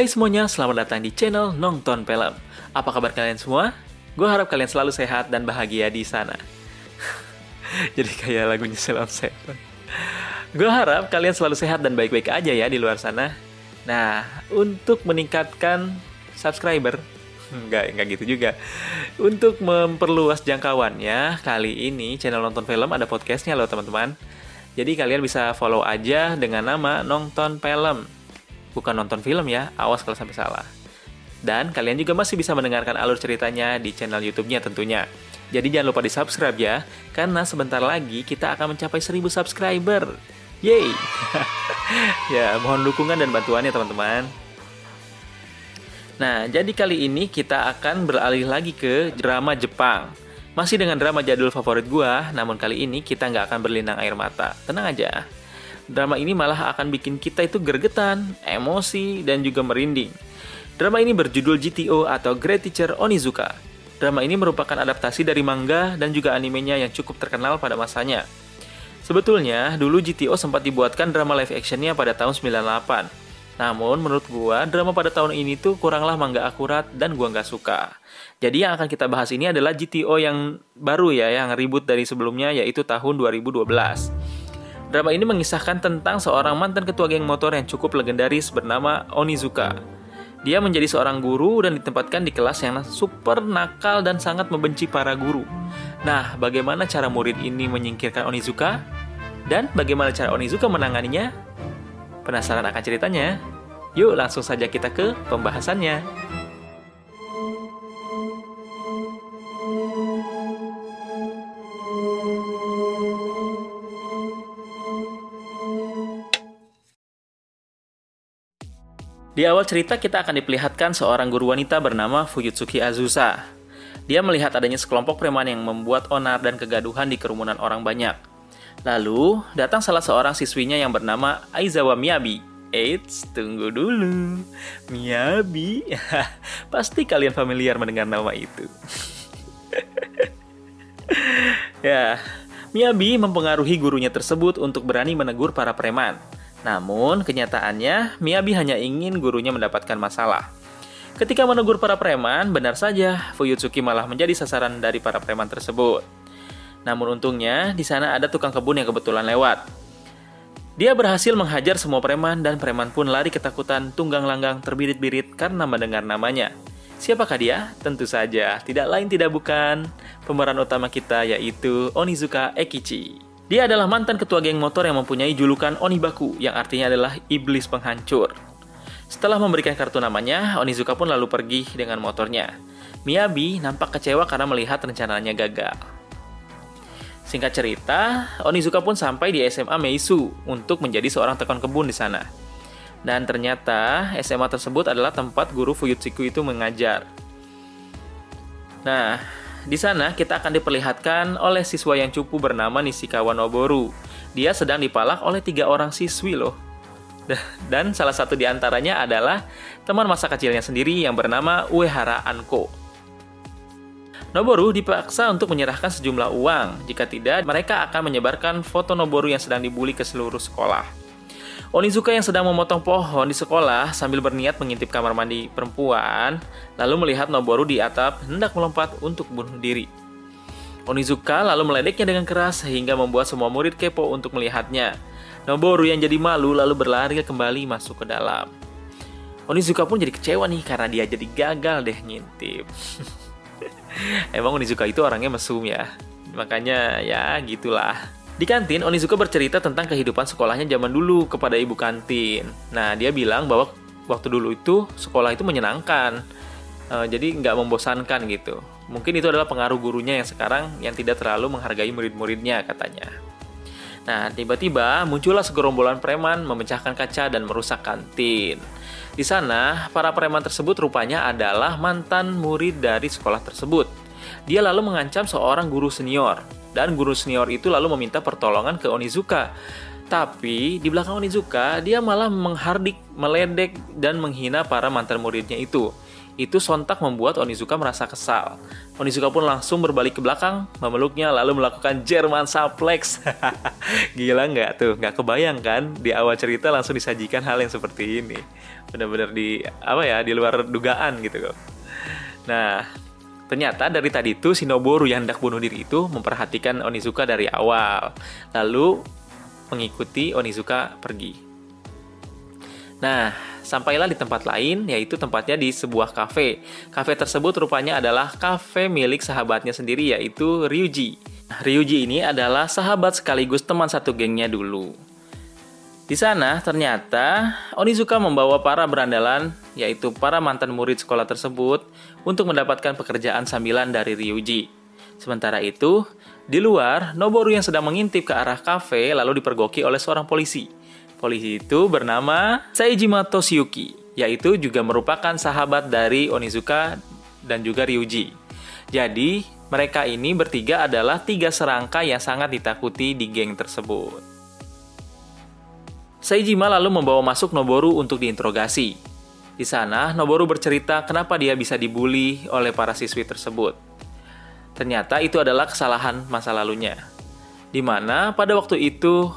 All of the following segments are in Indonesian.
Hai semuanya, selamat datang di channel Nonton Film. Apa kabar kalian semua? Gue harap kalian selalu sehat dan bahagia di sana. Jadi kayak lagunya Selam Seven. Gue harap kalian selalu sehat dan baik-baik aja ya di luar sana. Nah, untuk meningkatkan subscriber, enggak, enggak gitu juga. Untuk memperluas jangkauannya, kali ini channel Nonton Film ada podcastnya loh teman-teman. Jadi kalian bisa follow aja dengan nama Nonton Film bukan nonton film ya, awas kalau sampai salah. Dan kalian juga masih bisa mendengarkan alur ceritanya di channel YouTube-nya tentunya. Jadi jangan lupa di subscribe ya, karena sebentar lagi kita akan mencapai 1000 subscriber. Yeay! ya, mohon dukungan dan bantuannya teman-teman. Nah, jadi kali ini kita akan beralih lagi ke drama Jepang. Masih dengan drama jadul favorit gua, namun kali ini kita nggak akan berlinang air mata. Tenang aja, drama ini malah akan bikin kita itu gergetan, emosi, dan juga merinding. Drama ini berjudul GTO atau Great Teacher Onizuka. Drama ini merupakan adaptasi dari manga dan juga animenya yang cukup terkenal pada masanya. Sebetulnya, dulu GTO sempat dibuatkan drama live actionnya pada tahun 98. Namun, menurut gua, drama pada tahun ini tuh kuranglah manga akurat dan gua nggak suka. Jadi yang akan kita bahas ini adalah GTO yang baru ya, yang ribut dari sebelumnya yaitu tahun 2012. Drama ini mengisahkan tentang seorang mantan ketua geng motor yang cukup legendaris bernama Onizuka. Dia menjadi seorang guru dan ditempatkan di kelas yang super nakal dan sangat membenci para guru. Nah, bagaimana cara murid ini menyingkirkan Onizuka? Dan bagaimana cara Onizuka menanganinya? Penasaran akan ceritanya? Yuk langsung saja kita ke pembahasannya. Di awal cerita kita akan diperlihatkan seorang guru wanita bernama Fuyutsuki Azusa. Dia melihat adanya sekelompok preman yang membuat onar dan kegaduhan di kerumunan orang banyak. Lalu, datang salah seorang siswinya yang bernama Aizawa Miyabi. Eits, tunggu dulu. Miyabi? Pasti kalian familiar mendengar nama itu. ya, Miyabi mempengaruhi gurunya tersebut untuk berani menegur para preman. Namun, kenyataannya Miyabi hanya ingin gurunya mendapatkan masalah. Ketika menegur para preman, benar saja Fuyutsuki malah menjadi sasaran dari para preman tersebut. Namun untungnya, di sana ada tukang kebun yang kebetulan lewat. Dia berhasil menghajar semua preman dan preman pun lari ketakutan tunggang langgang terbirit-birit karena mendengar namanya. Siapakah dia? Tentu saja, tidak lain tidak bukan pemeran utama kita yaitu Onizuka Ekichi. Dia adalah mantan ketua geng motor yang mempunyai julukan Onibaku, yang artinya adalah iblis penghancur. Setelah memberikan kartu namanya, Onizuka pun lalu pergi dengan motornya. Miyabi nampak kecewa karena melihat rencananya gagal. Singkat cerita, Onizuka pun sampai di SMA Meisu untuk menjadi seorang tekon kebun di sana. Dan ternyata SMA tersebut adalah tempat guru Fuyutsuki itu mengajar. Nah, di sana kita akan diperlihatkan oleh siswa yang cupu bernama Nishikawa Noboru. Dia sedang dipalak oleh tiga orang siswi loh. Dan salah satu di antaranya adalah teman masa kecilnya sendiri yang bernama Uehara Anko. Noboru dipaksa untuk menyerahkan sejumlah uang. Jika tidak, mereka akan menyebarkan foto Noboru yang sedang dibully ke seluruh sekolah. Onizuka yang sedang memotong pohon di sekolah sambil berniat mengintip kamar mandi perempuan, lalu melihat Noboru di atap hendak melompat untuk bunuh diri. Onizuka lalu meledeknya dengan keras sehingga membuat semua murid kepo untuk melihatnya. Noboru yang jadi malu lalu berlari kembali masuk ke dalam. Onizuka pun jadi kecewa nih karena dia jadi gagal deh ngintip. Emang Onizuka itu orangnya mesum ya. Makanya ya gitulah. Di kantin, Onizuka bercerita tentang kehidupan sekolahnya zaman dulu kepada ibu kantin. Nah, dia bilang bahwa waktu dulu itu sekolah itu menyenangkan, uh, jadi nggak membosankan gitu. Mungkin itu adalah pengaruh gurunya yang sekarang yang tidak terlalu menghargai murid-muridnya katanya. Nah, tiba-tiba muncullah segerombolan preman memecahkan kaca dan merusak kantin. Di sana, para preman tersebut rupanya adalah mantan murid dari sekolah tersebut. Dia lalu mengancam seorang guru senior dan guru senior itu lalu meminta pertolongan ke Onizuka. Tapi di belakang Onizuka, dia malah menghardik, meledek, dan menghina para mantan muridnya itu. Itu sontak membuat Onizuka merasa kesal. Onizuka pun langsung berbalik ke belakang, memeluknya lalu melakukan German suplex. Gila nggak tuh? Nggak kebayang kan? Di awal cerita langsung disajikan hal yang seperti ini. Benar-benar di apa ya? Di luar dugaan gitu kok. Nah, Ternyata dari tadi itu Shinoboru yang hendak bunuh diri itu memperhatikan Onizuka dari awal, lalu mengikuti Onizuka pergi. Nah, sampailah di tempat lain, yaitu tempatnya di sebuah kafe. Kafe tersebut rupanya adalah kafe milik sahabatnya sendiri, yaitu Ryuji. Ryuji ini adalah sahabat sekaligus teman satu gengnya dulu. Di sana ternyata Onizuka membawa para berandalan, yaitu para mantan murid sekolah tersebut, untuk mendapatkan pekerjaan sambilan dari Ryuji. Sementara itu, di luar, Noboru yang sedang mengintip ke arah kafe lalu dipergoki oleh seorang polisi. Polisi itu bernama Saijima Toshiyuki, yaitu juga merupakan sahabat dari Onizuka dan juga Ryuji. Jadi, mereka ini bertiga adalah tiga serangka yang sangat ditakuti di geng tersebut. Saijima lalu membawa masuk Noboru untuk diinterogasi. Di sana, Noboru bercerita kenapa dia bisa dibully oleh para siswi tersebut. Ternyata itu adalah kesalahan masa lalunya. Di mana pada waktu itu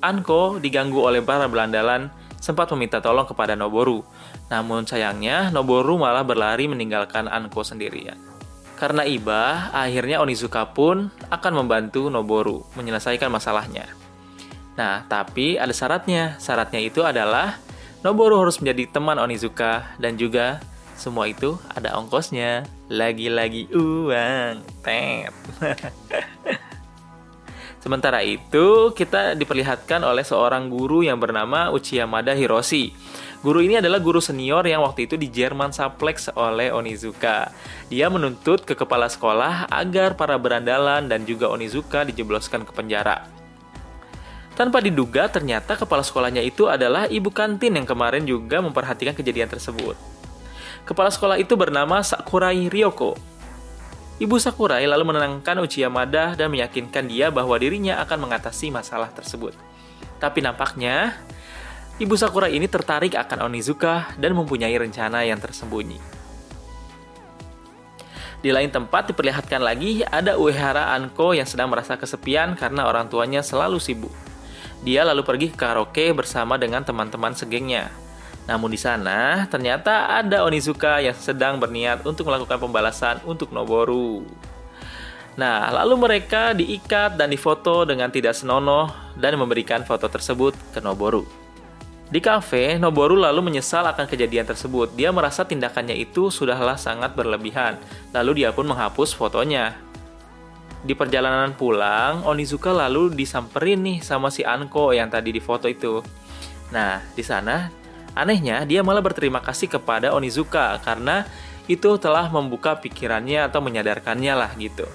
Anko diganggu oleh para belandalan sempat meminta tolong kepada Noboru. Namun sayangnya Noboru malah berlari meninggalkan Anko sendirian. Karena iba, akhirnya Onizuka pun akan membantu Noboru menyelesaikan masalahnya. Nah, tapi ada syaratnya. Syaratnya itu adalah Noboru harus menjadi teman Onizuka dan juga semua itu ada ongkosnya. Lagi-lagi uang. Tet. Sementara itu, kita diperlihatkan oleh seorang guru yang bernama Uchiyamada Hiroshi. Guru ini adalah guru senior yang waktu itu di Jerman Suplex oleh Onizuka. Dia menuntut ke kepala sekolah agar para berandalan dan juga Onizuka dijebloskan ke penjara. Tanpa diduga, ternyata kepala sekolahnya itu adalah ibu kantin yang kemarin juga memperhatikan kejadian tersebut. Kepala sekolah itu bernama Sakurai Ryoko. Ibu Sakurai lalu menenangkan Uchiha Mada dan meyakinkan dia bahwa dirinya akan mengatasi masalah tersebut. Tapi nampaknya, Ibu Sakurai ini tertarik akan Onizuka dan mempunyai rencana yang tersembunyi. Di lain tempat diperlihatkan lagi ada Uehara Anko yang sedang merasa kesepian karena orang tuanya selalu sibuk. Dia lalu pergi ke karaoke bersama dengan teman-teman segengnya. Namun di sana ternyata ada Onizuka yang sedang berniat untuk melakukan pembalasan untuk Noboru. Nah, lalu mereka diikat dan difoto dengan tidak senonoh dan memberikan foto tersebut ke Noboru. Di kafe, Noboru lalu menyesal akan kejadian tersebut. Dia merasa tindakannya itu sudahlah sangat berlebihan. Lalu dia pun menghapus fotonya. Di perjalanan pulang, Onizuka lalu disamperin nih sama si Anko yang tadi di foto itu. Nah, di sana anehnya dia malah berterima kasih kepada Onizuka karena itu telah membuka pikirannya atau menyadarkannya lah gitu.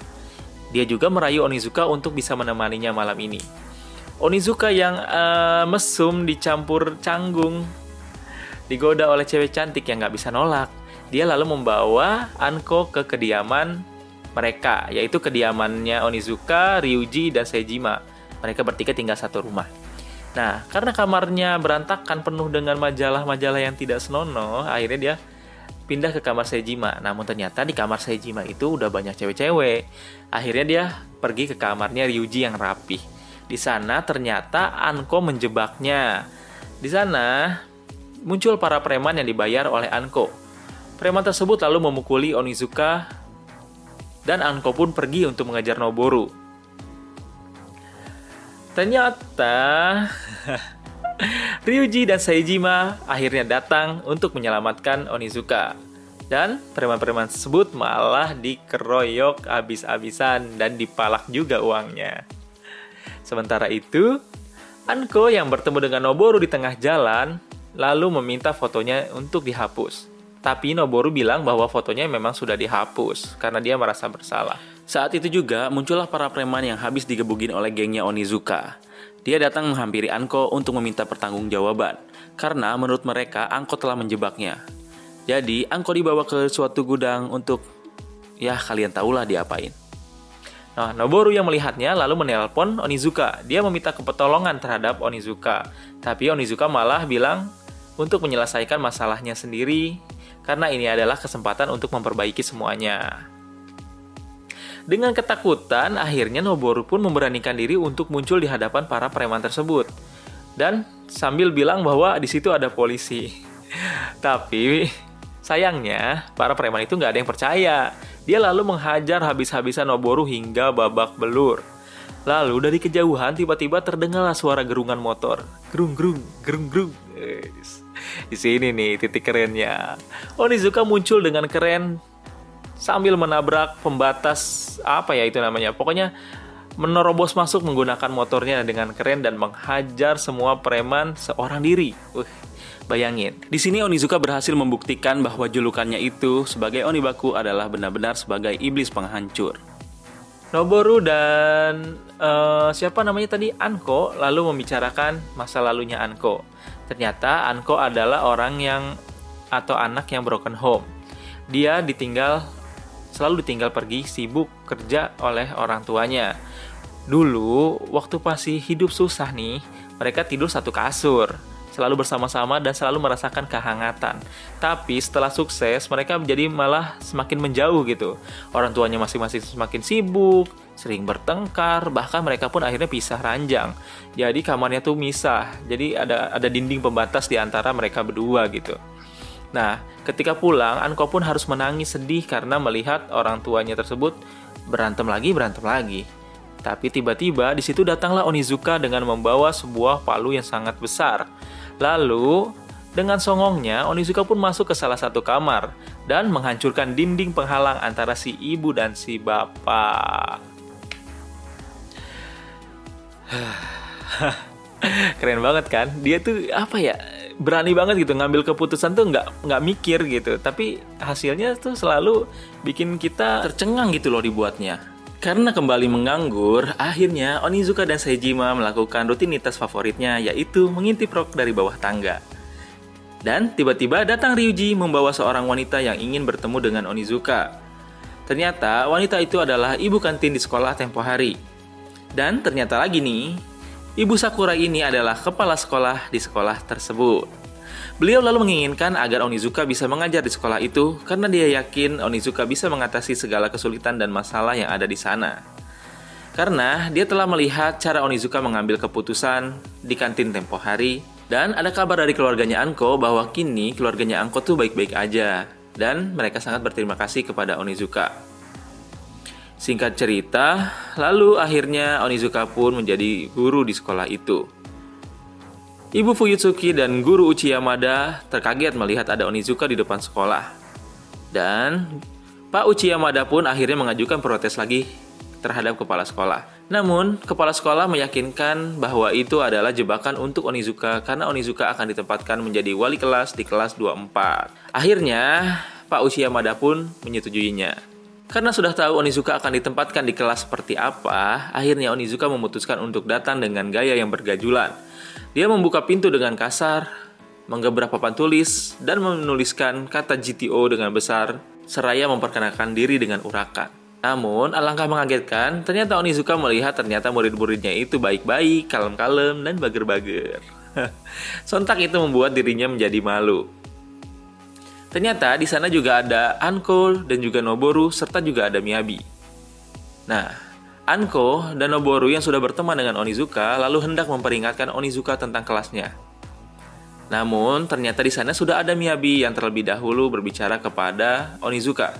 Dia juga merayu Onizuka untuk bisa menemaninya malam ini. Onizuka yang uh, mesum dicampur canggung digoda oleh cewek cantik yang nggak bisa nolak. Dia lalu membawa Anko ke kediaman mereka, yaitu kediamannya Onizuka, Ryuji, dan Sejima. Mereka bertiga tinggal satu rumah. Nah, karena kamarnya berantakan penuh dengan majalah-majalah yang tidak senonoh, akhirnya dia pindah ke kamar Sejima. Namun ternyata di kamar Sejima itu udah banyak cewek-cewek. Akhirnya dia pergi ke kamarnya Ryuji yang rapi. Di sana ternyata Anko menjebaknya. Di sana muncul para preman yang dibayar oleh Anko. Preman tersebut lalu memukuli Onizuka dan Anko pun pergi untuk mengejar Noboru. Ternyata Ryuji dan Saijima akhirnya datang untuk menyelamatkan Onizuka. Dan preman-preman tersebut malah dikeroyok habis-habisan dan dipalak juga uangnya. Sementara itu, Anko yang bertemu dengan Noboru di tengah jalan lalu meminta fotonya untuk dihapus. Tapi Noboru bilang bahwa fotonya memang sudah dihapus karena dia merasa bersalah. Saat itu juga muncullah para preman yang habis digebugin oleh gengnya Onizuka. Dia datang menghampiri Anko untuk meminta pertanggungjawaban karena menurut mereka Anko telah menjebaknya. Jadi Anko dibawa ke suatu gudang untuk ya kalian tahulah diapain. Nah, Noboru yang melihatnya lalu menelpon Onizuka. Dia meminta kepetolongan terhadap Onizuka. Tapi Onizuka malah bilang untuk menyelesaikan masalahnya sendiri karena ini adalah kesempatan untuk memperbaiki semuanya. Dengan ketakutan, akhirnya Noboru pun memberanikan diri untuk muncul di hadapan para preman tersebut. Dan sambil bilang bahwa di situ ada polisi. Tapi sayangnya, para preman itu nggak ada yang percaya. Dia lalu menghajar habis-habisan Noboru hingga babak belur. Lalu dari kejauhan tiba-tiba terdengarlah suara gerungan motor. Gerung gerung, gerung gerung. Di sini nih titik kerennya. Onizuka muncul dengan keren sambil menabrak pembatas apa ya itu namanya. Pokoknya menerobos masuk menggunakan motornya dengan keren dan menghajar semua preman seorang diri. Uh, bayangin. Di sini Onizuka berhasil membuktikan bahwa julukannya itu sebagai Onibaku adalah benar-benar sebagai iblis penghancur. Noboru dan uh, siapa namanya tadi Anko lalu membicarakan masa lalunya Anko. Ternyata Anko adalah orang yang atau anak yang broken home. Dia ditinggal selalu ditinggal pergi sibuk kerja oleh orang tuanya. Dulu, waktu masih hidup susah nih, mereka tidur satu kasur, selalu bersama-sama dan selalu merasakan kehangatan. Tapi setelah sukses, mereka menjadi malah semakin menjauh gitu. Orang tuanya masing-masing semakin sibuk, sering bertengkar, bahkan mereka pun akhirnya pisah ranjang. Jadi kamarnya tuh misah. Jadi ada ada dinding pembatas di antara mereka berdua gitu. Nah, ketika pulang, Anko pun harus menangis sedih karena melihat orang tuanya tersebut berantem lagi, berantem lagi. Tapi tiba-tiba di situ datanglah Onizuka dengan membawa sebuah palu yang sangat besar. Lalu, dengan songongnya, Onizuka pun masuk ke salah satu kamar dan menghancurkan dinding penghalang antara si ibu dan si bapak. Keren banget kan? Dia tuh apa ya? berani banget gitu ngambil keputusan tuh nggak nggak mikir gitu tapi hasilnya tuh selalu bikin kita tercengang gitu loh dibuatnya karena kembali menganggur, akhirnya Onizuka dan Seijima melakukan rutinitas favoritnya yaitu mengintip rok dari bawah tangga. Dan tiba-tiba datang Ryuji membawa seorang wanita yang ingin bertemu dengan Onizuka. Ternyata wanita itu adalah ibu kantin di sekolah tempo hari. Dan ternyata lagi nih, Ibu Sakura ini adalah kepala sekolah di sekolah tersebut. Beliau lalu menginginkan agar Onizuka bisa mengajar di sekolah itu karena dia yakin Onizuka bisa mengatasi segala kesulitan dan masalah yang ada di sana. Karena dia telah melihat cara Onizuka mengambil keputusan di kantin tempo hari dan ada kabar dari keluarganya Anko bahwa kini keluarganya Anko tuh baik-baik aja dan mereka sangat berterima kasih kepada Onizuka. Singkat cerita, lalu akhirnya Onizuka pun menjadi guru di sekolah itu. Ibu Fuyutsuki dan guru Uchi Yamada terkaget melihat ada Onizuka di depan sekolah. Dan Pak Uchi Yamada pun akhirnya mengajukan protes lagi terhadap kepala sekolah. Namun, kepala sekolah meyakinkan bahwa itu adalah jebakan untuk Onizuka karena Onizuka akan ditempatkan menjadi wali kelas di kelas 24. Akhirnya, Pak Uchi Yamada pun menyetujuinya. Karena sudah tahu Onizuka akan ditempatkan di kelas seperti apa, akhirnya Onizuka memutuskan untuk datang dengan gaya yang bergajulan. Dia membuka pintu dengan kasar, menggebrak papan tulis, dan menuliskan kata GTO dengan besar, seraya memperkenalkan diri dengan urakan. Namun, alangkah mengagetkan, ternyata Onizuka melihat ternyata murid-muridnya itu baik-baik, kalem-kalem, dan bager-bager. Sontak itu membuat dirinya menjadi malu. Ternyata di sana juga ada Anko dan juga Noboru serta juga ada Miyabi. Nah, Anko dan Noboru yang sudah berteman dengan Onizuka lalu hendak memperingatkan Onizuka tentang kelasnya. Namun, ternyata di sana sudah ada Miyabi yang terlebih dahulu berbicara kepada Onizuka.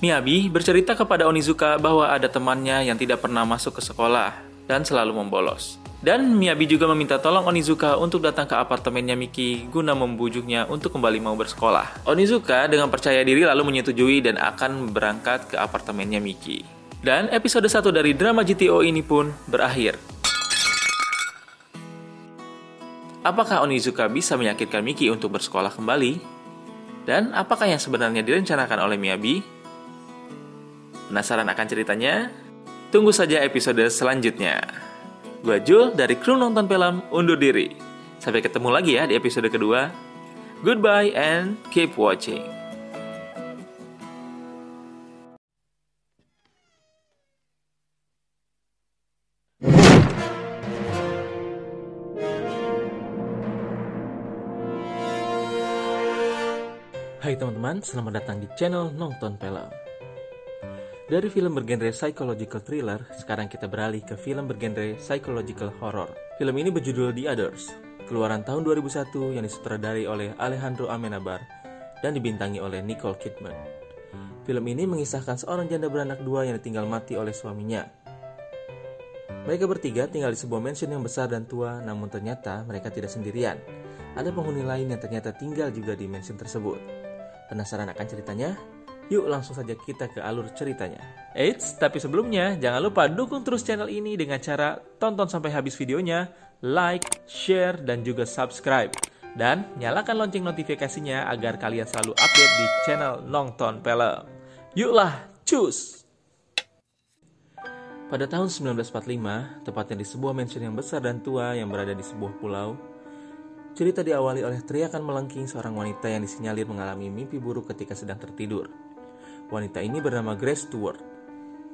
Miyabi bercerita kepada Onizuka bahwa ada temannya yang tidak pernah masuk ke sekolah dan selalu membolos. Dan Miyabi juga meminta tolong Onizuka untuk datang ke apartemennya Miki guna membujuknya untuk kembali mau bersekolah. Onizuka dengan percaya diri lalu menyetujui dan akan berangkat ke apartemennya Miki. Dan episode 1 dari drama GTO ini pun berakhir. Apakah Onizuka bisa meyakinkan Miki untuk bersekolah kembali? Dan apakah yang sebenarnya direncanakan oleh Miyabi? Penasaran akan ceritanya? Tunggu saja episode selanjutnya. Gue Jul dari kru nonton film undur diri. Sampai ketemu lagi ya di episode kedua. Goodbye and keep watching. Hai teman-teman, selamat datang di channel Nonton Film. Dari film bergenre psychological thriller, sekarang kita beralih ke film bergenre psychological horror. Film ini berjudul The Others, keluaran tahun 2001 yang disutradarai oleh Alejandro Amenabar dan dibintangi oleh Nicole Kidman. Film ini mengisahkan seorang janda beranak dua yang ditinggal mati oleh suaminya. Mereka bertiga tinggal di sebuah mansion yang besar dan tua, namun ternyata mereka tidak sendirian. Ada penghuni lain yang ternyata tinggal juga di mansion tersebut. Penasaran akan ceritanya? Yuk langsung saja kita ke alur ceritanya. Eits, tapi sebelumnya jangan lupa dukung terus channel ini dengan cara tonton sampai habis videonya, like, share, dan juga subscribe. Dan nyalakan lonceng notifikasinya agar kalian selalu update di channel Nongton Film. Yuklah, cus! Pada tahun 1945, tepatnya di sebuah mansion yang besar dan tua yang berada di sebuah pulau, Cerita diawali oleh teriakan melengking seorang wanita yang disinyalir mengalami mimpi buruk ketika sedang tertidur. Wanita ini bernama Grace Stewart.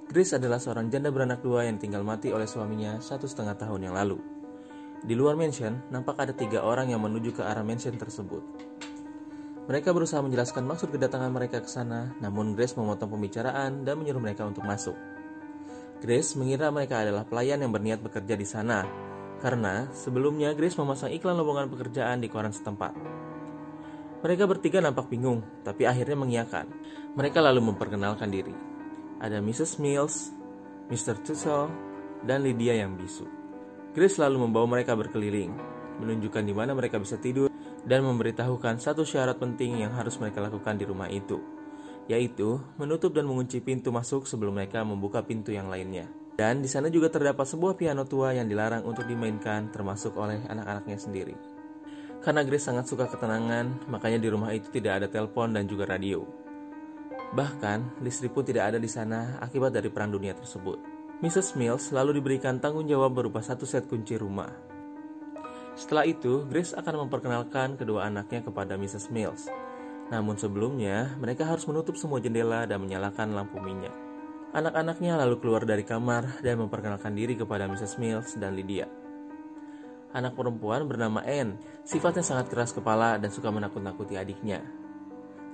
Grace adalah seorang janda beranak dua yang tinggal mati oleh suaminya satu setengah tahun yang lalu. Di luar mansion, nampak ada tiga orang yang menuju ke arah mansion tersebut. Mereka berusaha menjelaskan maksud kedatangan mereka ke sana, namun Grace memotong pembicaraan dan menyuruh mereka untuk masuk. Grace mengira mereka adalah pelayan yang berniat bekerja di sana, karena sebelumnya Grace memasang iklan lowongan pekerjaan di koran setempat. Mereka bertiga nampak bingung, tapi akhirnya mengiyakan. Mereka lalu memperkenalkan diri. Ada Mrs. Mills, Mr. Tussle, dan Lydia yang bisu. Grace lalu membawa mereka berkeliling, menunjukkan di mana mereka bisa tidur, dan memberitahukan satu syarat penting yang harus mereka lakukan di rumah itu, yaitu menutup dan mengunci pintu masuk sebelum mereka membuka pintu yang lainnya. Dan di sana juga terdapat sebuah piano tua yang dilarang untuk dimainkan termasuk oleh anak-anaknya sendiri. Karena Grace sangat suka ketenangan, makanya di rumah itu tidak ada telepon dan juga radio. Bahkan, listrik pun tidak ada di sana akibat dari perang dunia tersebut. Mrs. Mills lalu diberikan tanggung jawab berupa satu set kunci rumah. Setelah itu, Grace akan memperkenalkan kedua anaknya kepada Mrs. Mills. Namun sebelumnya, mereka harus menutup semua jendela dan menyalakan lampu minyak. Anak-anaknya lalu keluar dari kamar dan memperkenalkan diri kepada Mrs. Mills dan Lydia. Anak perempuan bernama Anne, sifatnya sangat keras kepala dan suka menakut-nakuti adiknya.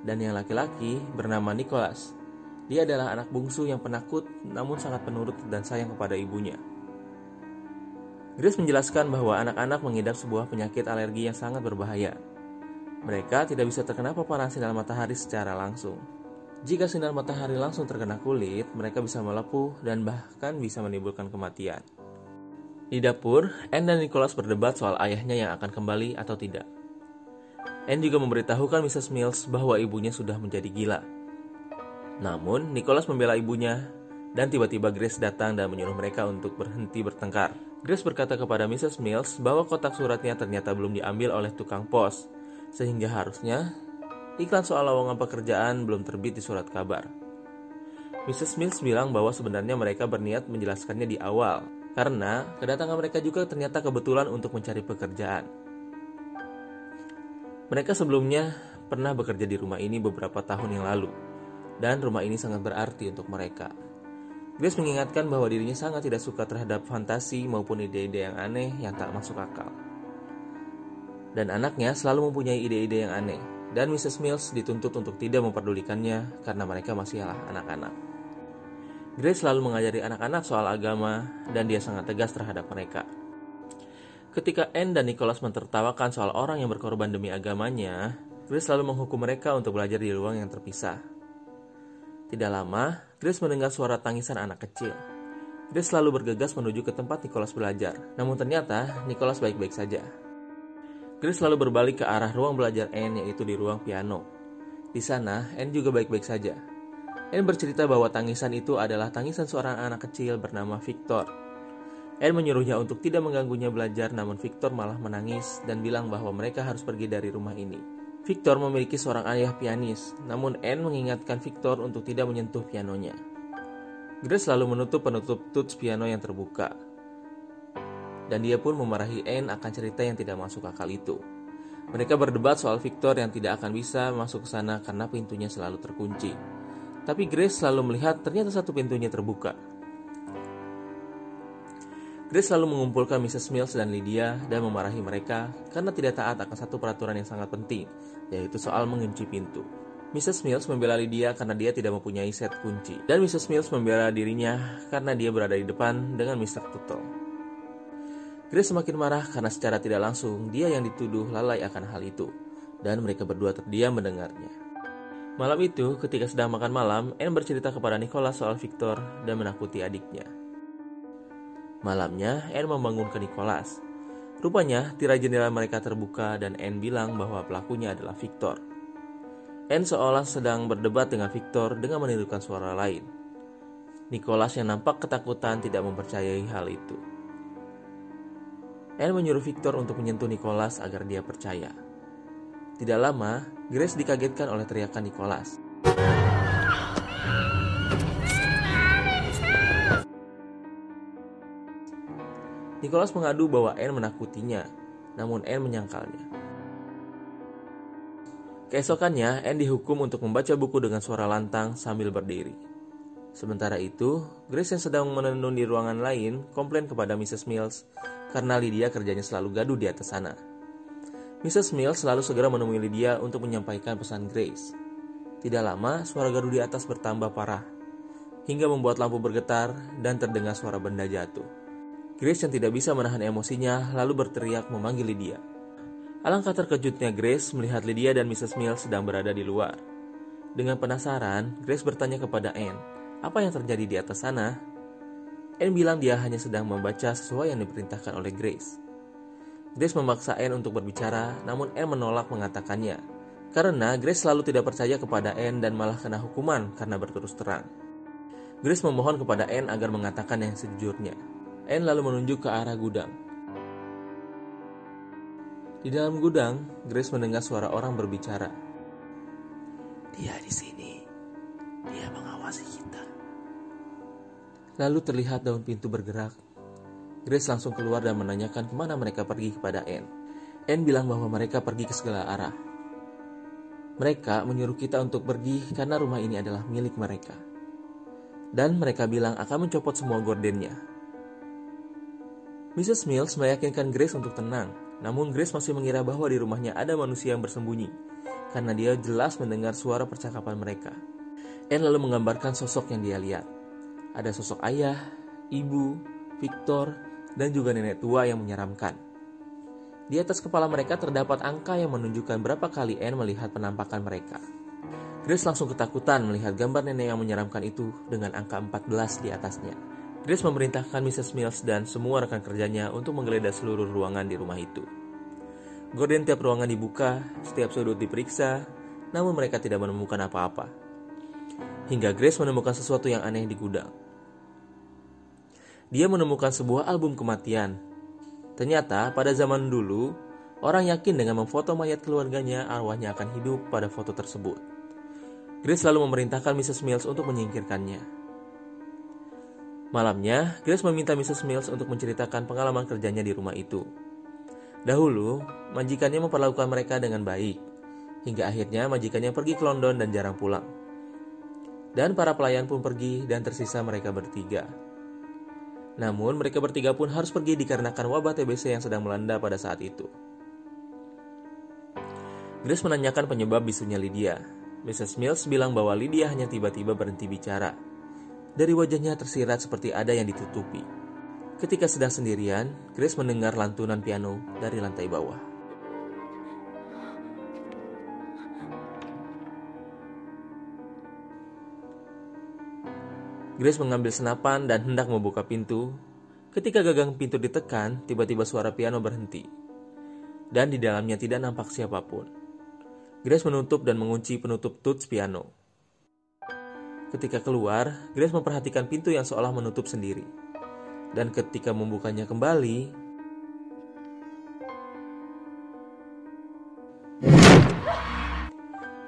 Dan yang laki-laki bernama Nicholas. Dia adalah anak bungsu yang penakut namun sangat penurut dan sayang kepada ibunya. Grace menjelaskan bahwa anak-anak mengidap sebuah penyakit alergi yang sangat berbahaya. Mereka tidak bisa terkena paparan sinar matahari secara langsung. Jika sinar matahari langsung terkena kulit, mereka bisa melepuh dan bahkan bisa menimbulkan kematian. Di dapur, Anne dan Nicholas berdebat soal ayahnya yang akan kembali atau tidak. Anne juga memberitahukan Mrs. Mills bahwa ibunya sudah menjadi gila. Namun, Nicholas membela ibunya dan tiba-tiba Grace datang dan menyuruh mereka untuk berhenti bertengkar. Grace berkata kepada Mrs. Mills bahwa kotak suratnya ternyata belum diambil oleh tukang pos, sehingga harusnya iklan soal lowongan pekerjaan belum terbit di surat kabar. Mrs. Mills bilang bahwa sebenarnya mereka berniat menjelaskannya di awal, karena kedatangan mereka juga ternyata kebetulan untuk mencari pekerjaan. Mereka sebelumnya pernah bekerja di rumah ini beberapa tahun yang lalu, dan rumah ini sangat berarti untuk mereka. Grace mengingatkan bahwa dirinya sangat tidak suka terhadap fantasi maupun ide-ide yang aneh yang tak masuk akal. Dan anaknya selalu mempunyai ide-ide yang aneh, dan Mrs. Mills dituntut untuk tidak memperdulikannya karena mereka masihlah anak-anak. Grace selalu mengajari anak-anak soal agama dan dia sangat tegas terhadap mereka. Ketika Anne dan Nicholas mentertawakan soal orang yang berkorban demi agamanya, Grace selalu menghukum mereka untuk belajar di ruang yang terpisah. Tidak lama, Grace mendengar suara tangisan anak kecil. Grace selalu bergegas menuju ke tempat Nicholas belajar, namun ternyata Nicholas baik-baik saja. Grace lalu berbalik ke arah ruang belajar Anne yaitu di ruang piano. Di sana, Anne juga baik-baik saja. Anne bercerita bahwa tangisan itu adalah tangisan seorang anak kecil bernama Victor. Anne menyuruhnya untuk tidak mengganggunya belajar namun Victor malah menangis dan bilang bahwa mereka harus pergi dari rumah ini. Victor memiliki seorang ayah pianis, namun Anne mengingatkan Victor untuk tidak menyentuh pianonya. Grace selalu menutup penutup tuts piano yang terbuka, dan dia pun memarahi Anne akan cerita yang tidak masuk akal itu. Mereka berdebat soal Victor yang tidak akan bisa masuk ke sana karena pintunya selalu terkunci. Tapi Grace selalu melihat ternyata satu pintunya terbuka. Grace selalu mengumpulkan Mrs. Mills dan Lydia dan memarahi mereka karena tidak taat akan satu peraturan yang sangat penting, yaitu soal mengunci pintu. Mrs. Mills membela Lydia karena dia tidak mempunyai set kunci. Dan Mrs. Mills membela dirinya karena dia berada di depan dengan Mr. Tuttle. Grace semakin marah karena secara tidak langsung dia yang dituduh lalai akan hal itu. Dan mereka berdua terdiam mendengarnya. Malam itu, ketika sedang makan malam, Anne bercerita kepada Nicholas soal Victor dan menakuti adiknya. Malamnya, Anne membangunkan Nicholas. Rupanya, tirai jendela mereka terbuka dan Anne bilang bahwa pelakunya adalah Victor. Anne seolah sedang berdebat dengan Victor dengan menirukan suara lain. Nicholas yang nampak ketakutan tidak mempercayai hal itu. Anne menyuruh Victor untuk menyentuh Nicholas agar dia percaya. Tidak lama, Grace dikagetkan oleh teriakan Nicholas. Nicholas mengadu bahwa Anne menakutinya, namun Anne menyangkalnya. Keesokannya, Anne dihukum untuk membaca buku dengan suara lantang sambil berdiri. Sementara itu, Grace yang sedang menenun di ruangan lain komplain kepada Mrs. Mills karena Lydia kerjanya selalu gaduh di atas sana. Mrs. Mills selalu segera menemui Lydia untuk menyampaikan pesan Grace. Tidak lama, suara gaduh di atas bertambah parah, hingga membuat lampu bergetar dan terdengar suara benda jatuh. Grace yang tidak bisa menahan emosinya lalu berteriak memanggil Lydia. Alangkah terkejutnya Grace melihat Lydia dan Mrs. Mills sedang berada di luar. Dengan penasaran, Grace bertanya kepada Anne, apa yang terjadi di atas sana? Anne bilang dia hanya sedang membaca sesuai yang diperintahkan oleh Grace. Grace memaksa Anne untuk berbicara, namun Anne menolak mengatakannya. Karena Grace selalu tidak percaya kepada Anne dan malah kena hukuman karena berterus terang. Grace memohon kepada Anne agar mengatakan yang sejujurnya. Anne lalu menunjuk ke arah gudang. Di dalam gudang, Grace mendengar suara orang berbicara. Dia di sini. Dia mengawasi kita. Lalu terlihat daun pintu bergerak. Grace langsung keluar dan menanyakan ke mana mereka pergi kepada Anne. Anne bilang bahwa mereka pergi ke segala arah. Mereka menyuruh kita untuk pergi karena rumah ini adalah milik mereka. Dan mereka bilang akan mencopot semua gordennya. Mrs. Mills meyakinkan Grace untuk tenang namun Grace masih mengira bahwa di rumahnya ada manusia yang bersembunyi, karena dia jelas mendengar suara percakapan mereka. Anne lalu menggambarkan sosok yang dia lihat. Ada sosok ayah, ibu, Victor, dan juga nenek tua yang menyeramkan. Di atas kepala mereka terdapat angka yang menunjukkan berapa kali Anne melihat penampakan mereka. Grace langsung ketakutan melihat gambar nenek yang menyeramkan itu dengan angka 14 di atasnya. Grace memerintahkan Mrs. Mills dan semua rekan kerjanya untuk menggeledah seluruh ruangan di rumah itu. Gorden tiap ruangan dibuka, setiap sudut diperiksa, namun mereka tidak menemukan apa-apa. Hingga Grace menemukan sesuatu yang aneh di gudang. Dia menemukan sebuah album kematian. Ternyata pada zaman dulu, orang yakin dengan memfoto mayat keluarganya, arwahnya akan hidup pada foto tersebut. Grace lalu memerintahkan Mrs. Mills untuk menyingkirkannya. Malamnya, Grace meminta Mrs. Mills untuk menceritakan pengalaman kerjanya di rumah itu. Dahulu, majikannya memperlakukan mereka dengan baik, hingga akhirnya majikannya pergi ke London dan jarang pulang. Dan para pelayan pun pergi dan tersisa mereka bertiga. Namun, mereka bertiga pun harus pergi dikarenakan wabah TBC yang sedang melanda pada saat itu. Grace menanyakan penyebab bisunya Lydia. Mrs. Mills bilang bahwa Lydia hanya tiba-tiba berhenti bicara dari wajahnya tersirat seperti ada yang ditutupi. Ketika sedang sendirian, Grace mendengar lantunan piano dari lantai bawah. Grace mengambil senapan dan hendak membuka pintu. Ketika gagang pintu ditekan, tiba-tiba suara piano berhenti. Dan di dalamnya tidak nampak siapa pun. Grace menutup dan mengunci penutup tuts piano. Ketika keluar, Grace memperhatikan pintu yang seolah menutup sendiri. Dan ketika membukanya kembali,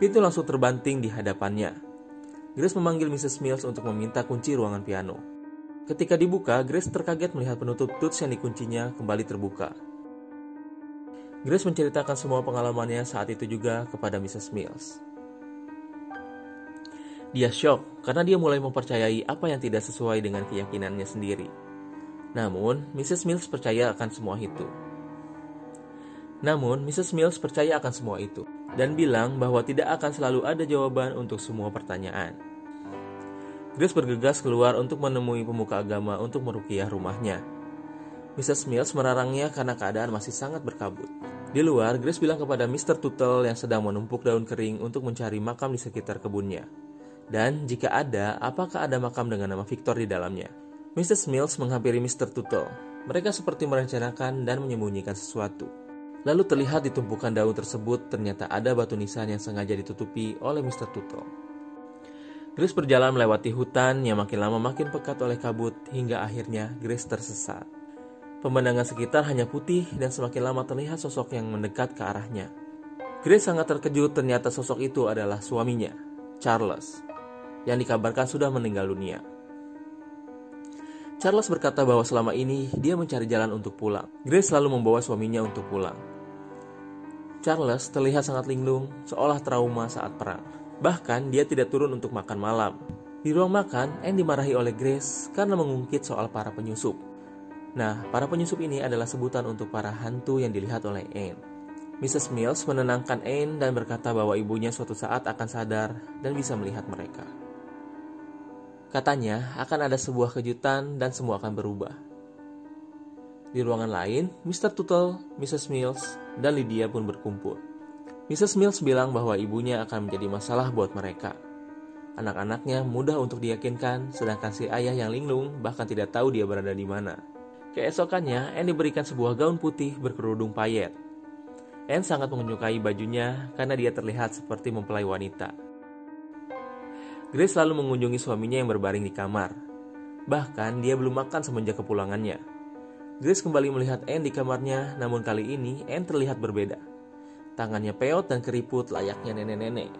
pintu langsung terbanting di hadapannya. Grace memanggil Mrs. Mills untuk meminta kunci ruangan piano. Ketika dibuka, Grace terkaget melihat penutup tuts yang dikuncinya kembali terbuka. Grace menceritakan semua pengalamannya saat itu juga kepada Mrs. Mills. Dia shock karena dia mulai mempercayai apa yang tidak sesuai dengan keyakinannya sendiri. Namun, Mrs. Mills percaya akan semua itu. Namun, Mrs. Mills percaya akan semua itu. Dan bilang bahwa tidak akan selalu ada jawaban untuk semua pertanyaan. Grace bergegas keluar untuk menemui pemuka agama untuk merukiah rumahnya. Mrs. Mills merarangnya karena keadaan masih sangat berkabut. Di luar, Grace bilang kepada Mr. Tuttle yang sedang menumpuk daun kering untuk mencari makam di sekitar kebunnya. Dan jika ada, apakah ada makam dengan nama Victor di dalamnya? Mrs. Mills menghampiri Mr. Tuttle. Mereka seperti merencanakan dan menyembunyikan sesuatu. Lalu terlihat di tumpukan daun tersebut ternyata ada batu nisan yang sengaja ditutupi oleh Mr. Tuttle. Grace berjalan melewati hutan yang makin lama makin pekat oleh kabut hingga akhirnya Grace tersesat. Pemandangan sekitar hanya putih dan semakin lama terlihat sosok yang mendekat ke arahnya. Grace sangat terkejut ternyata sosok itu adalah suaminya, Charles, yang dikabarkan sudah meninggal dunia. Charles berkata bahwa selama ini dia mencari jalan untuk pulang. Grace selalu membawa suaminya untuk pulang. Charles terlihat sangat linglung, seolah trauma saat perang. Bahkan dia tidak turun untuk makan malam. Di ruang makan, Anne dimarahi oleh Grace karena mengungkit soal para penyusup. Nah, para penyusup ini adalah sebutan untuk para hantu yang dilihat oleh Anne. Mrs. Mills menenangkan Anne dan berkata bahwa ibunya suatu saat akan sadar dan bisa melihat mereka. Katanya akan ada sebuah kejutan dan semua akan berubah. Di ruangan lain, Mr. Tuttle, Mrs. Mills, dan Lydia pun berkumpul. Mrs. Mills bilang bahwa ibunya akan menjadi masalah buat mereka. Anak-anaknya mudah untuk diyakinkan, sedangkan si ayah yang linglung bahkan tidak tahu dia berada di mana. Keesokannya, Anne diberikan sebuah gaun putih berkerudung payet. Anne sangat menyukai bajunya karena dia terlihat seperti mempelai wanita. Grace selalu mengunjungi suaminya yang berbaring di kamar. Bahkan dia belum makan semenjak kepulangannya. Grace kembali melihat Anne di kamarnya, namun kali ini Anne terlihat berbeda. Tangannya peot dan keriput layaknya nenek-nenek.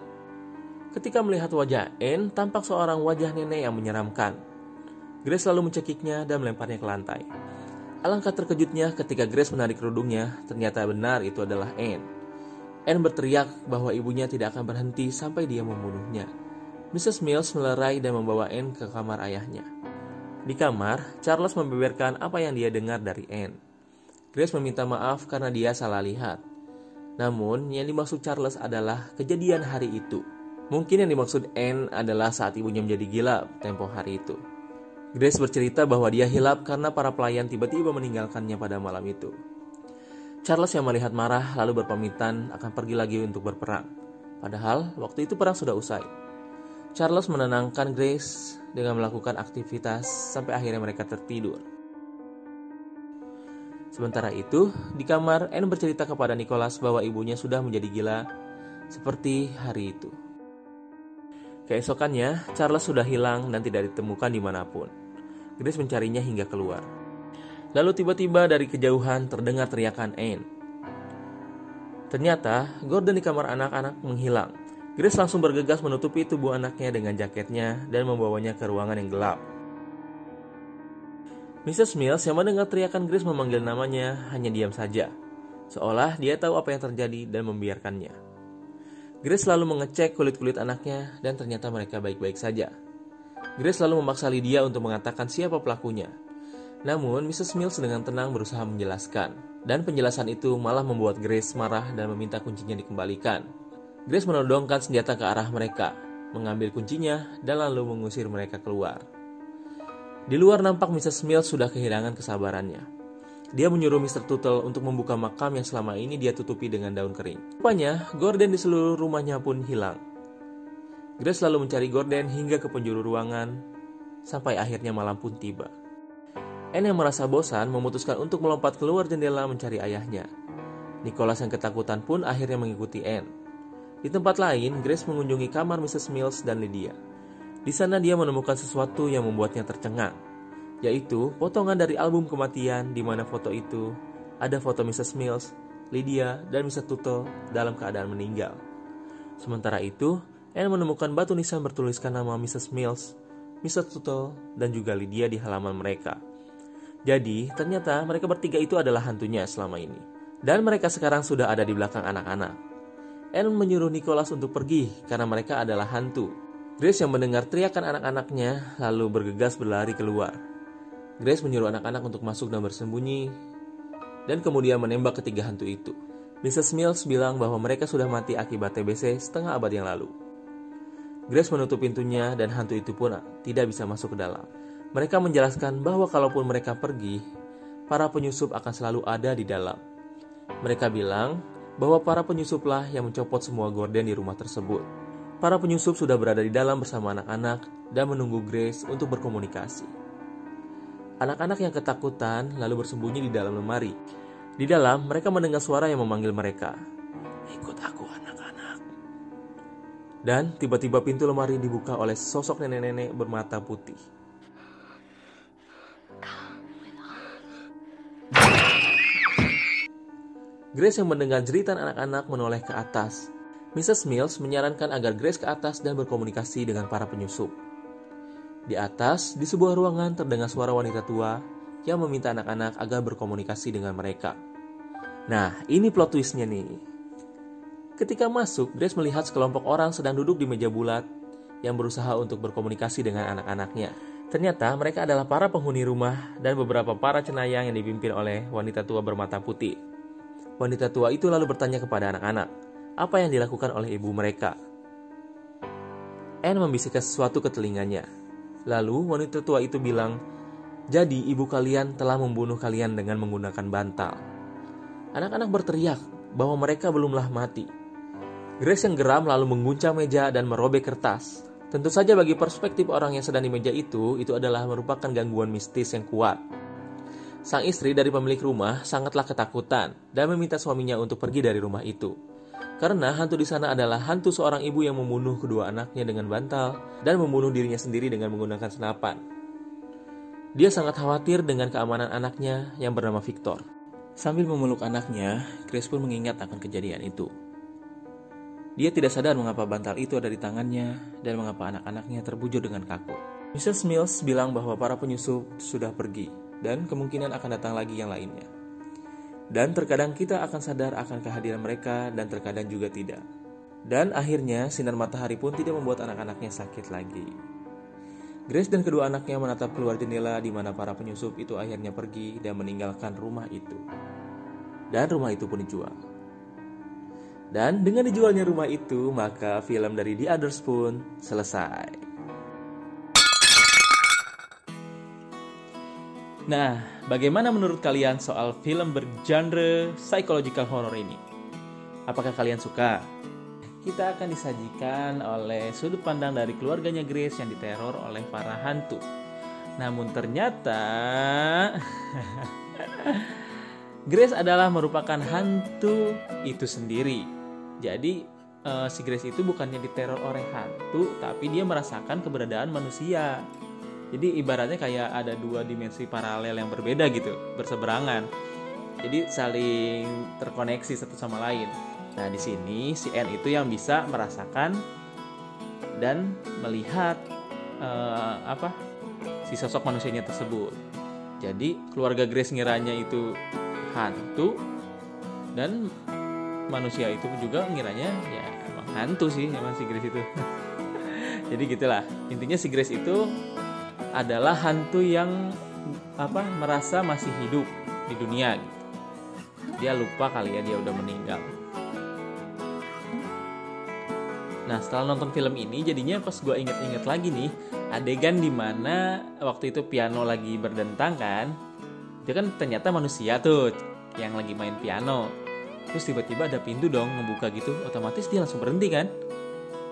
Ketika melihat wajah Anne, tampak seorang wajah nenek yang menyeramkan. Grace lalu mencekiknya dan melemparnya ke lantai. Alangkah terkejutnya ketika Grace menarik kerudungnya, ternyata benar itu adalah Anne. Anne berteriak bahwa ibunya tidak akan berhenti sampai dia membunuhnya. Mrs. Mills melerai dan membawa Anne ke kamar ayahnya. Di kamar, Charles membeberkan apa yang dia dengar dari Anne. Grace meminta maaf karena dia salah lihat. Namun, yang dimaksud Charles adalah kejadian hari itu. Mungkin yang dimaksud Anne adalah saat ibunya menjadi gila tempo hari itu. Grace bercerita bahwa dia hilap karena para pelayan tiba-tiba meninggalkannya pada malam itu. Charles yang melihat marah lalu berpamitan akan pergi lagi untuk berperang. Padahal waktu itu perang sudah usai. Charles menenangkan Grace dengan melakukan aktivitas sampai akhirnya mereka tertidur. Sementara itu, di kamar, Anne bercerita kepada Nicholas bahwa ibunya sudah menjadi gila seperti hari itu. Keesokannya, Charles sudah hilang dan tidak ditemukan di mana pun. Grace mencarinya hingga keluar. Lalu tiba-tiba dari kejauhan terdengar teriakan Anne. Ternyata, Gordon di kamar anak-anak menghilang. Grace langsung bergegas menutupi tubuh anaknya dengan jaketnya dan membawanya ke ruangan yang gelap. Mrs. Mills yang mendengar teriakan Grace memanggil namanya hanya diam saja, seolah dia tahu apa yang terjadi dan membiarkannya. Grace selalu mengecek kulit-kulit anaknya dan ternyata mereka baik-baik saja. Grace selalu memaksa Lydia untuk mengatakan siapa pelakunya. Namun, Mrs. Mills dengan tenang berusaha menjelaskan, dan penjelasan itu malah membuat Grace marah dan meminta kuncinya dikembalikan. Grace menodongkan senjata ke arah mereka, mengambil kuncinya, dan lalu mengusir mereka keluar. Di luar nampak Mrs. Mills sudah kehilangan kesabarannya. Dia menyuruh Mr. Tuttle untuk membuka makam yang selama ini dia tutupi dengan daun kering. Rupanya, Gordon di seluruh rumahnya pun hilang. Grace selalu mencari Gordon hingga ke penjuru ruangan, sampai akhirnya malam pun tiba. Anne yang merasa bosan memutuskan untuk melompat keluar jendela mencari ayahnya. Nicholas yang ketakutan pun akhirnya mengikuti Anne. Di tempat lain, Grace mengunjungi kamar Mrs. Mills dan Lydia. Di sana dia menemukan sesuatu yang membuatnya tercengang, yaitu potongan dari album kematian di mana foto itu ada foto Mrs. Mills, Lydia, dan Mr. Tuttle dalam keadaan meninggal. Sementara itu, Anne menemukan batu nisan bertuliskan nama Mrs. Mills, Mr. Tuttle, dan juga Lydia di halaman mereka. Jadi, ternyata mereka bertiga itu adalah hantunya selama ini. Dan mereka sekarang sudah ada di belakang anak-anak. Anne menyuruh Nicholas untuk pergi karena mereka adalah hantu Grace yang mendengar teriakan anak-anaknya lalu bergegas berlari keluar. Grace menyuruh anak-anak untuk masuk dan bersembunyi dan kemudian menembak ketiga hantu itu. Mrs. Mills bilang bahwa mereka sudah mati akibat TBC setengah abad yang lalu. Grace menutup pintunya dan hantu itu pun tidak bisa masuk ke dalam. Mereka menjelaskan bahwa kalaupun mereka pergi, para penyusup akan selalu ada di dalam. Mereka bilang bahwa para penyusuplah yang mencopot semua gorden di rumah tersebut. Para penyusup sudah berada di dalam bersama anak-anak dan menunggu Grace untuk berkomunikasi. Anak-anak yang ketakutan lalu bersembunyi di dalam lemari di dalam, mereka mendengar suara yang memanggil mereka. Ikut aku anak-anak. Dan tiba-tiba pintu lemari dibuka oleh sosok nenek-nenek bermata putih. Grace yang mendengar jeritan anak-anak menoleh ke atas. Mrs. Mills menyarankan agar Grace ke atas dan berkomunikasi dengan para penyusup. Di atas, di sebuah ruangan terdengar suara wanita tua yang meminta anak-anak agar berkomunikasi dengan mereka. Nah, ini plot twistnya nih. Ketika masuk, Grace melihat sekelompok orang sedang duduk di meja bulat yang berusaha untuk berkomunikasi dengan anak-anaknya. Ternyata mereka adalah para penghuni rumah dan beberapa para cenayang yang dipimpin oleh wanita tua bermata putih. Wanita tua itu lalu bertanya kepada anak-anak, apa yang dilakukan oleh ibu mereka. Anne membisikkan sesuatu ke telinganya. Lalu wanita tua itu bilang, jadi ibu kalian telah membunuh kalian dengan menggunakan bantal. Anak-anak berteriak bahwa mereka belumlah mati. Grace yang geram lalu mengguncang meja dan merobek kertas. Tentu saja bagi perspektif orang yang sedang di meja itu, itu adalah merupakan gangguan mistis yang kuat. Sang istri dari pemilik rumah sangatlah ketakutan dan meminta suaminya untuk pergi dari rumah itu. Karena hantu di sana adalah hantu seorang ibu yang membunuh kedua anaknya dengan bantal dan membunuh dirinya sendiri dengan menggunakan senapan. Dia sangat khawatir dengan keamanan anaknya yang bernama Victor. Sambil memeluk anaknya, Grace pun mengingat akan kejadian itu. Dia tidak sadar mengapa bantal itu ada di tangannya dan mengapa anak-anaknya terbujur dengan kaku. Mrs. Mills bilang bahwa para penyusup sudah pergi dan kemungkinan akan datang lagi yang lainnya. Dan terkadang kita akan sadar akan kehadiran mereka dan terkadang juga tidak. Dan akhirnya sinar matahari pun tidak membuat anak-anaknya sakit lagi. Grace dan kedua anaknya menatap keluar jendela di mana para penyusup itu akhirnya pergi dan meninggalkan rumah itu dan rumah itu pun dijual. Dan dengan dijualnya rumah itu, maka film dari The Others pun selesai. Nah, bagaimana menurut kalian soal film bergenre psychological horror ini? Apakah kalian suka? Kita akan disajikan oleh sudut pandang dari keluarganya Grace yang diteror oleh para hantu. Namun ternyata Grace adalah merupakan hantu itu sendiri. Jadi uh, si Grace itu bukannya diteror oleh hantu, tapi dia merasakan keberadaan manusia. Jadi ibaratnya kayak ada dua dimensi paralel yang berbeda gitu, berseberangan. Jadi saling terkoneksi satu sama lain. Nah di sini si N itu yang bisa merasakan dan melihat uh, apa si sosok manusianya tersebut. Jadi keluarga Grace ngiranya itu hantu dan manusia itu juga ngiranya ya emang hantu sih emang si Grace itu jadi gitulah intinya si Grace itu adalah hantu yang apa merasa masih hidup di dunia gitu. dia lupa kali ya dia udah meninggal. Nah setelah nonton film ini jadinya pas gue inget-inget lagi nih adegan di mana waktu itu piano lagi berdentang kan itu kan ternyata manusia tuh yang lagi main piano. Terus tiba-tiba ada pintu dong ngebuka gitu otomatis dia langsung berhenti kan.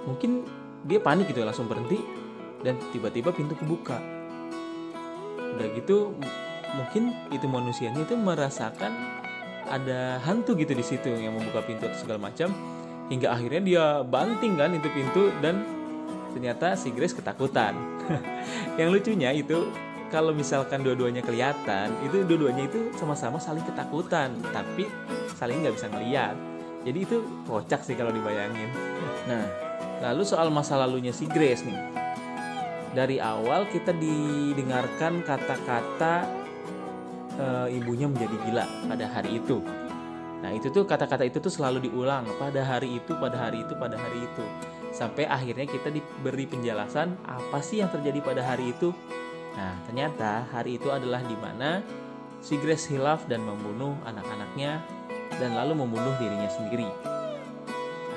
Mungkin dia panik gitu langsung berhenti dan tiba-tiba pintu kebuka. Udah gitu mungkin itu manusianya itu merasakan ada hantu gitu di situ yang membuka pintu atau segala macam. Hingga akhirnya dia banting kan itu pintu dan ternyata si Grace ketakutan. Yang lucunya itu kalau misalkan dua-duanya kelihatan itu dua-duanya itu sama-sama saling ketakutan tapi saling nggak bisa ngeliat. Jadi itu kocak sih kalau dibayangin. Nah. Lalu soal masa lalunya si Grace nih dari awal kita didengarkan kata-kata e, ibunya menjadi gila pada hari itu nah itu tuh kata-kata itu tuh selalu diulang pada hari itu pada hari itu pada hari itu sampai akhirnya kita diberi penjelasan apa sih yang terjadi pada hari itu Nah, ternyata hari itu adalah di mana si Grace hilaf dan membunuh anak-anaknya dan lalu membunuh dirinya sendiri.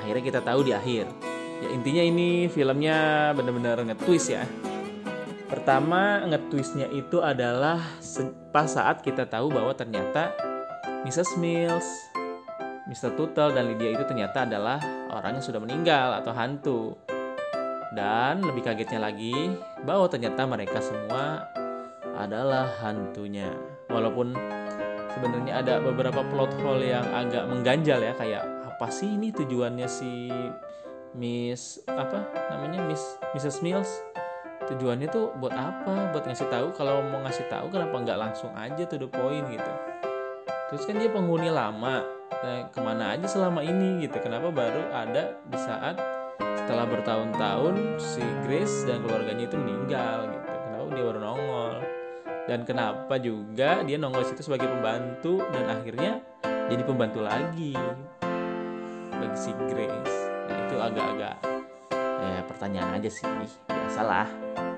Akhirnya kita tahu di akhir. Ya intinya ini filmnya benar-benar nge-twist ya. Pertama nge-twistnya itu adalah pas saat kita tahu bahwa ternyata Mrs. Mills, Mr. Tuttle dan Lydia itu ternyata adalah orang yang sudah meninggal atau hantu. Dan lebih kagetnya lagi bahwa ternyata mereka semua adalah hantunya. Walaupun sebenarnya ada beberapa plot hole yang agak mengganjal ya kayak apa sih ini tujuannya si Miss apa namanya Miss Mrs. Mills tujuannya tuh buat apa? Buat ngasih tahu kalau mau ngasih tahu kenapa nggak langsung aja to the point gitu. Terus kan dia penghuni lama. Nah, ke mana aja selama ini gitu. Kenapa baru ada di saat setelah bertahun-tahun si Grace dan keluarganya itu meninggal gitu. Kenapa dia baru nongol? Dan kenapa juga dia nongol situ sebagai pembantu dan akhirnya jadi pembantu lagi bagi si Grace. Nah itu agak-agak ya pertanyaan aja sih biasalah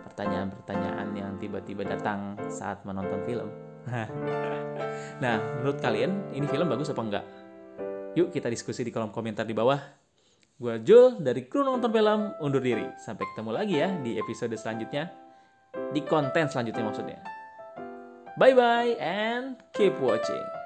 pertanyaan-pertanyaan yang tiba-tiba datang saat menonton film nah menurut kalian ini film bagus apa enggak yuk kita diskusi di kolom komentar di bawah Gue Jul dari kru nonton film undur diri. Sampai ketemu lagi ya di episode selanjutnya. Di konten selanjutnya maksudnya. Bye bye and keep watching.